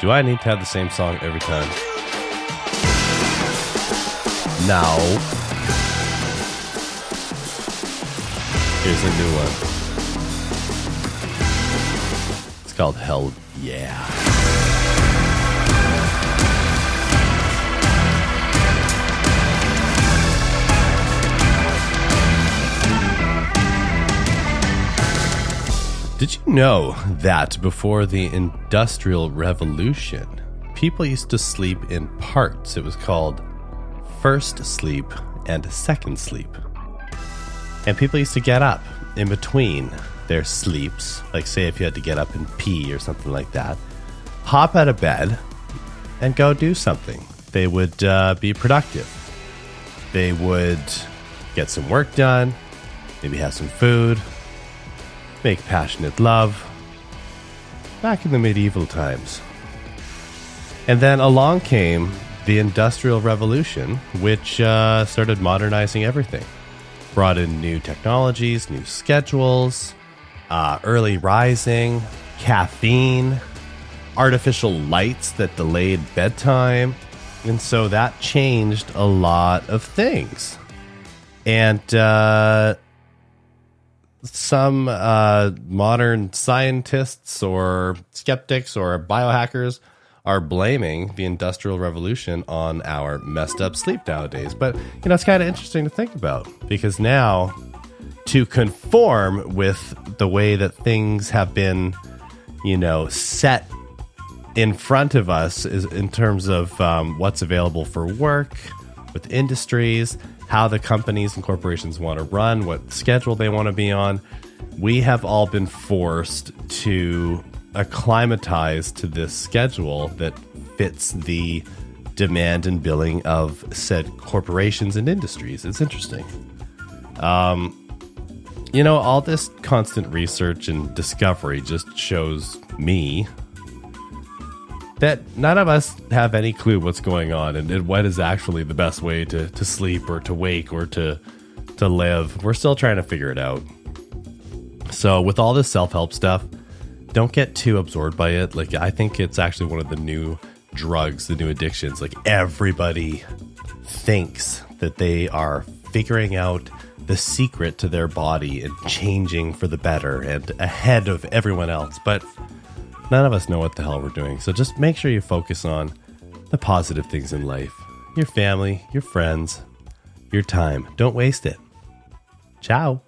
Do I need to have the same song every time? No. Here's a new one. It's called Hell Yeah. Did you know that before the Industrial Revolution, people used to sleep in parts? It was called first sleep and second sleep. And people used to get up in between their sleeps, like, say, if you had to get up and pee or something like that, hop out of bed and go do something. They would uh, be productive. They would get some work done, maybe have some food, make passionate love. Back in the medieval times. And then along came the Industrial Revolution, which uh, started modernizing everything. Brought in new technologies, new schedules, uh, early rising, caffeine, artificial lights that delayed bedtime. And so that changed a lot of things. And uh, some uh, modern scientists or skeptics or biohackers are blaming the industrial revolution on our messed up sleep nowadays. But you know it's kind of interesting to think about because now to conform with the way that things have been you know set in front of us is in terms of um, what's available for work with industries how the companies and corporations want to run, what schedule they want to be on. We have all been forced to acclimatize to this schedule that fits the demand and billing of said corporations and industries. It's interesting. Um, you know, all this constant research and discovery just shows me that none of us have any clue what's going on and, and, what is actually the best way to, to sleep or to wake or to to live. We're still trying to figure it out. So with all this self-help stuff, don't get too absorbed by it. Like I think it's actually one of the new drugs, the new addictions. Like everybody thinks that they are figuring out the secret to their body and changing for the better and ahead of everyone else. But None of us know what the hell we're doing. So just make sure you focus on the positive things in life your family, your friends, your time. Don't waste it. Ciao.